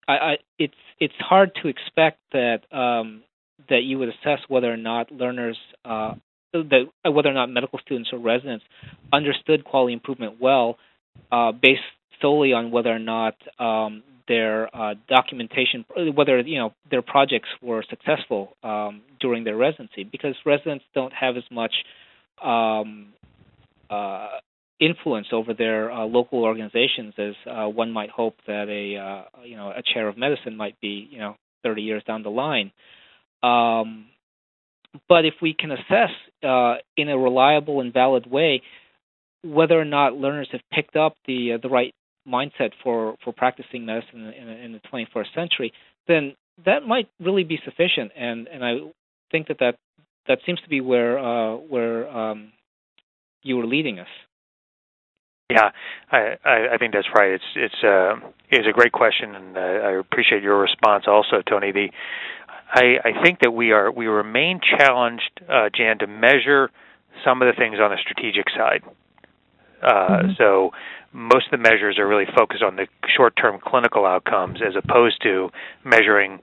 I, I, it's it's hard to expect that um, that you would assess whether or not learners uh, that whether or not medical students or residents understood quality improvement well uh, based solely on whether or not um, their uh, documentation, whether you know their projects were successful um, during their residency, because residents don't have as much um, uh, influence over their uh, local organizations as uh, one might hope that a uh, you know a chair of medicine might be you know 30 years down the line. Um, but if we can assess uh, in a reliable and valid way whether or not learners have picked up the the right mindset for for practicing medicine in, in, in the 21st century, then that might really be sufficient. And and I think that that, that seems to be where uh, where um, you were leading us. Yeah, I, I, I think that's right. It's it's uh, it's a great question, and uh, I appreciate your response also, Tony. The I, I think that we are we remain challenged, uh, Jan, to measure some of the things on the strategic side. Uh, mm-hmm. So most of the measures are really focused on the short-term clinical outcomes as opposed to measuring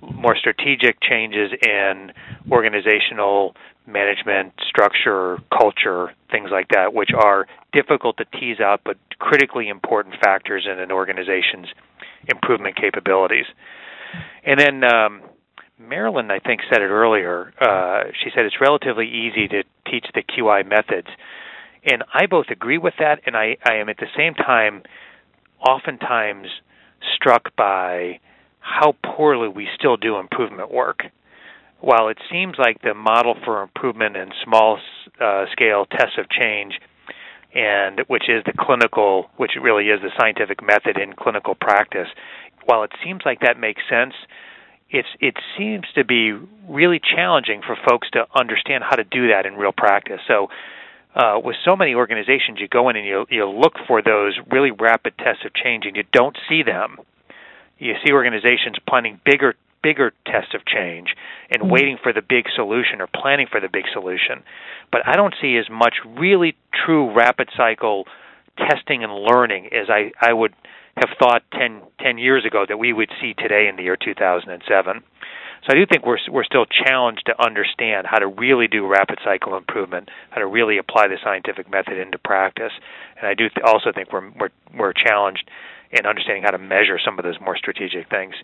more strategic changes in organizational management, structure, culture, things like that, which are difficult to tease out but critically important factors in an organization's improvement capabilities. And then um, Marilyn, I think, said it earlier. Uh, she said it's relatively easy to teach the QI methods. And I both agree with that, and I, I am at the same time oftentimes struck by how poorly we still do improvement work. While it seems like the model for improvement in small uh, scale tests of change, and which is the clinical, which really is the scientific method in clinical practice, while it seems like that makes sense, it's it seems to be really challenging for folks to understand how to do that in real practice. So uh, with so many organizations, you go in and you you look for those really rapid tests of change, and you don't see them. You see organizations planning bigger bigger tests of change and mm-hmm. waiting for the big solution or planning for the big solution. But I don't see as much really true rapid cycle testing and learning as I, I would have thought 10, 10 years ago that we would see today in the year 2007. So I do think we're we're still challenged to understand how to really do rapid cycle improvement, how to really apply the scientific method into practice, and I do th- also think we're we're we're challenged in understanding how to measure some of those more strategic things.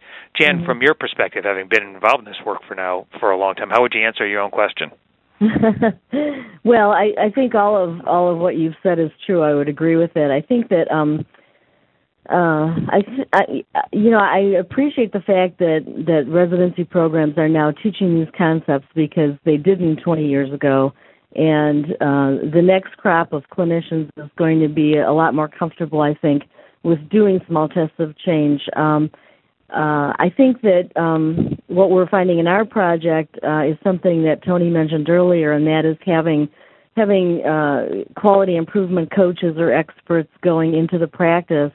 Jan, mm-hmm. from your perspective, having been involved in this work for now for a long time, how would you answer your own question? well, I, I think all of all of what you've said is true. I would agree with it. I think that um, uh, I, I, you know, I appreciate the fact that that residency programs are now teaching these concepts because they didn't 20 years ago, and uh, the next crop of clinicians is going to be a lot more comfortable, I think, with doing small tests of change. Um, uh, I think that um, what we're finding in our project uh, is something that Tony mentioned earlier, and that is having having uh, quality improvement coaches or experts going into the practice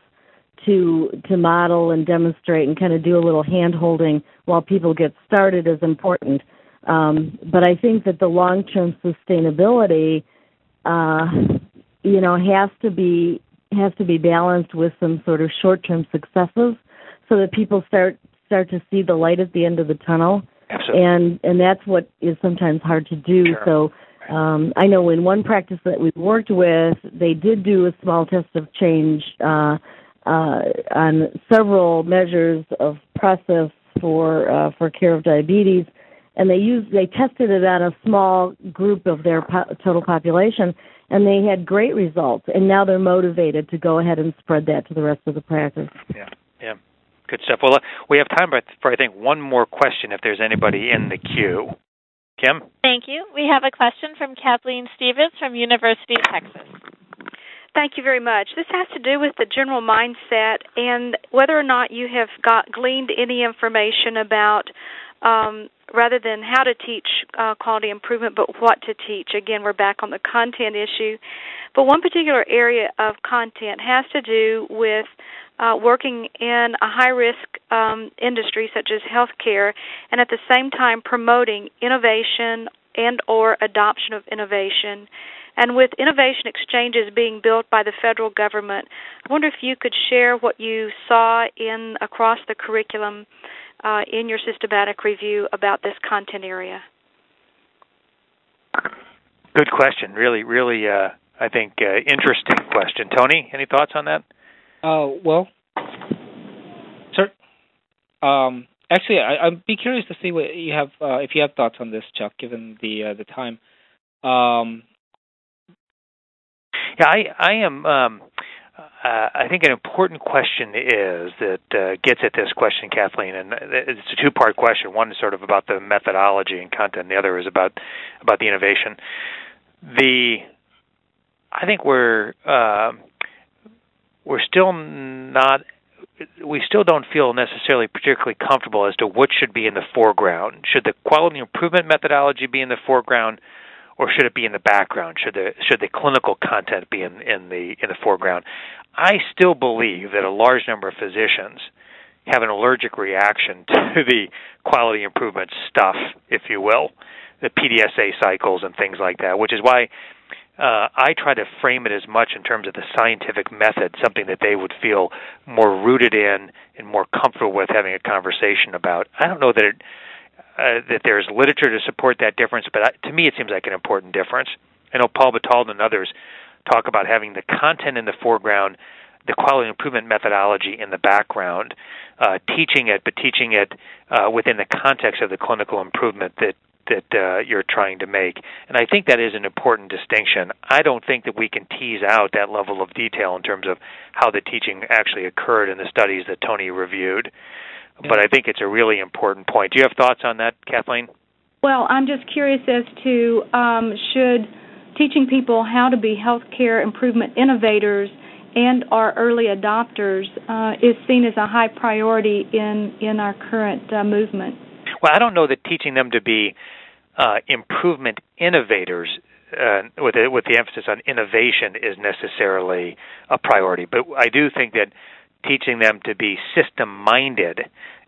to to model and demonstrate and kind of do a little hand holding while people get started is important. Um, but I think that the long term sustainability, uh, you know, has to be has to be balanced with some sort of short-term successes, so that people start start to see the light at the end of the tunnel. Absolutely. And and that's what is sometimes hard to do. Sure. So um, I know in one practice that we worked with, they did do a small test of change uh, uh, on several measures of process for uh, for care of diabetes, and they used they tested it on a small group of their po- total population, and they had great results. And now they're motivated to go ahead and spread that to the rest of the practice. Yeah, yeah, good stuff. Well, uh, we have time for I think one more question if there's anybody in the queue. Kim? Thank you. We have a question from Kathleen Stevens from University of Texas. Thank you very much. This has to do with the general mindset and whether or not you have got gleaned any information about um, rather than how to teach uh, quality improvement, but what to teach. Again, we're back on the content issue. But one particular area of content has to do with uh, working in a high risk um, industry such as healthcare and at the same time promoting innovation and or adoption of innovation and with innovation exchanges being built by the federal government i wonder if you could share what you saw in across the curriculum uh, in your systematic review about this content area good question really really uh, i think uh, interesting question tony any thoughts on that uh, well, sir. Um, actually, I, I'd be curious to see what you have, uh, if you have thoughts on this, Chuck, given the uh, the time. Um, yeah, I I am. Um, uh, I think an important question is that uh, gets at this question, Kathleen, and it's a two-part question. One is sort of about the methodology and content, the other is about about the innovation. The I think we're uh, we're still not we still don't feel necessarily particularly comfortable as to what should be in the foreground. Should the quality improvement methodology be in the foreground, or should it be in the background? Should the should the clinical content be in, in the in the foreground? I still believe that a large number of physicians have an allergic reaction to the quality improvement stuff, if you will, the PDSA cycles and things like that, which is why uh, I try to frame it as much in terms of the scientific method, something that they would feel more rooted in and more comfortable with having a conversation about. I don't know that it, uh, that there's literature to support that difference, but to me, it seems like an important difference. I know Paul Batalden and others talk about having the content in the foreground, the quality improvement methodology in the background, uh, teaching it, but teaching it uh, within the context of the clinical improvement that that uh, you're trying to make. And I think that is an important distinction. I don't think that we can tease out that level of detail in terms of how the teaching actually occurred in the studies that Tony reviewed. Yeah. But I think it's a really important point. Do you have thoughts on that, Kathleen? Well, I'm just curious as to um, should teaching people how to be healthcare improvement innovators and our early adopters uh, is seen as a high priority in in our current uh, movement. Well, I don't know that teaching them to be uh, improvement innovators uh, with the, with the emphasis on innovation is necessarily a priority. But I do think that teaching them to be system minded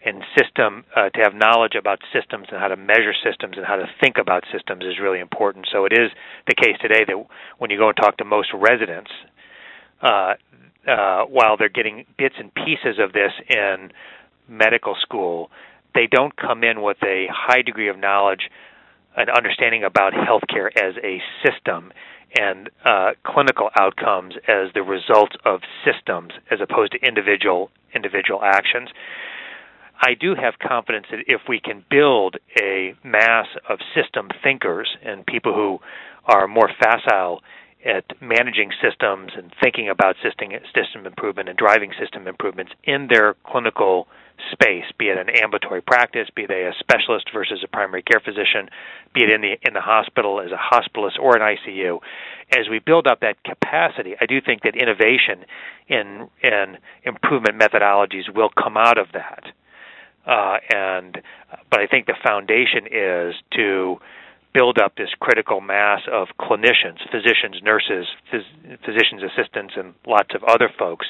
and system uh, to have knowledge about systems and how to measure systems and how to think about systems is really important. So it is the case today that when you go and talk to most residents, uh, uh, while they're getting bits and pieces of this in medical school, they don't come in with a high degree of knowledge and understanding about healthcare as a system and uh, clinical outcomes as the result of systems as opposed to individual individual actions. I do have confidence that if we can build a mass of system thinkers and people who are more facile at managing systems and thinking about system system improvement and driving system improvements in their clinical space, be it an ambulatory practice, be they a specialist versus a primary care physician, be it in the in the hospital as a hospitalist or an ICU. As we build up that capacity, I do think that innovation in in improvement methodologies will come out of that. Uh, and but I think the foundation is to build up this critical mass of clinicians, physicians, nurses, phys- physicians assistants, and lots of other folks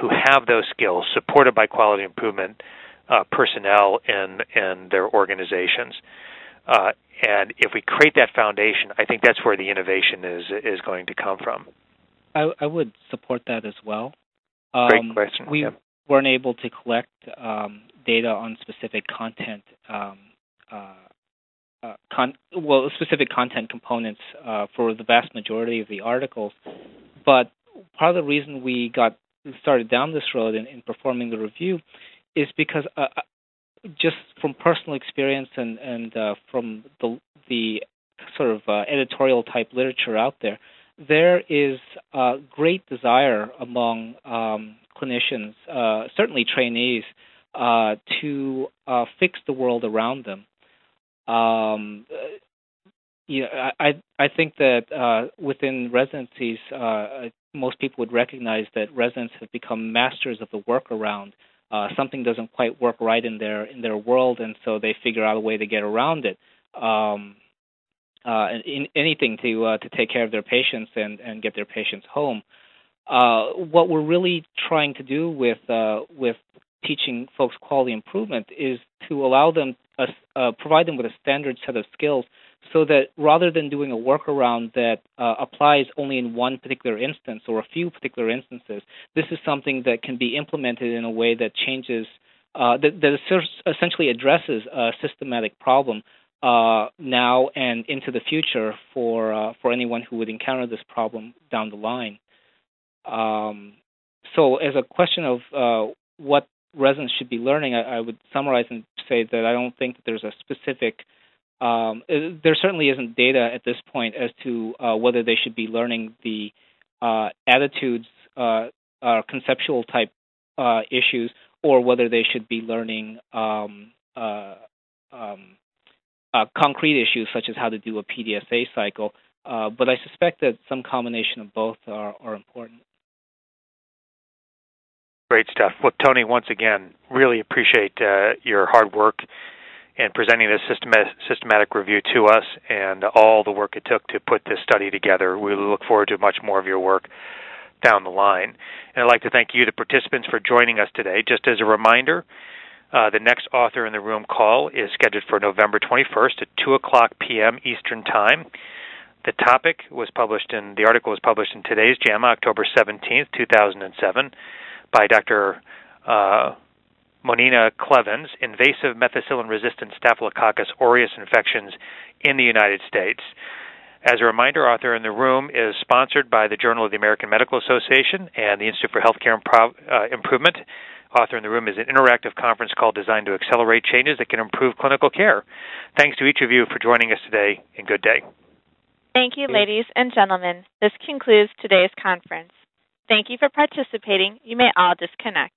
who have those skills, supported by quality improvement uh, personnel in in their organizations. Uh, and if we create that foundation, I think that's where the innovation is is going to come from. I, I would support that as well. Um, Great question. We weren't able to collect um, data on specific content, um, uh, uh, con- well, specific content components uh, for the vast majority of the articles. But part of the reason we got started down this road in, in performing the review is because uh, uh just from personal experience and and uh, from the the sort of uh, editorial type literature out there, there is a great desire among um, clinicians, uh, certainly trainees, to fix the world around them. Um, I I think that uh, within residencies, uh, most people would recognize that residents have become masters of the workaround. Uh, something doesn't quite work right in their in their world, and so they figure out a way to get around it. Um, uh, in anything to uh, to take care of their patients and, and get their patients home. Uh, what we're really trying to do with uh, with teaching folks quality improvement is to allow them a, uh, provide them with a standard set of skills so that rather than doing a workaround that uh, applies only in one particular instance or a few particular instances, this is something that can be implemented in a way that changes uh, that, that essentially addresses a systematic problem uh, now and into the future for uh, for anyone who would encounter this problem down the line. Um, so, as a question of uh, what residents should be learning, I, I, would summarize and say that I don't think that there's a specific. Um, uh, there certainly isn't data at this point as to uh, whether they should be learning the uh, attitudes, conceptual type issues, or whether they should be learning um, um, uh, concrete issues such as how to do a PDSA cycle, uh, but I suspect that some combination of both are, are important. Great stuff. Well, Tony, once again, really appreciate uh, your hard work in presenting this systematic, systematic review to us and all the work it took to put this study together. We look forward to much more of your work down the line. And I'd like to thank you, the participants, for joining us today. Just as a reminder, uh, the next author in the room call is scheduled for November 21st at 2 o'clock p.m. Eastern Time. The topic was published in the article was published in today's JAMA, October 17th, 2007, by Dr. Uh, Monina Klevens, Invasive Methicillin-Resistant Staphylococcus aureus Infections in the United States. As a reminder, Author in the Room is sponsored by the Journal of the American Medical Association and the Institute for Healthcare Improv- uh, Improvement. Author in the Room is an interactive conference call designed to accelerate changes that can improve clinical care. Thanks to each of you for joining us today, and good day. Thank you, ladies and gentlemen. This concludes today's conference. Thank you for participating. You may all disconnect.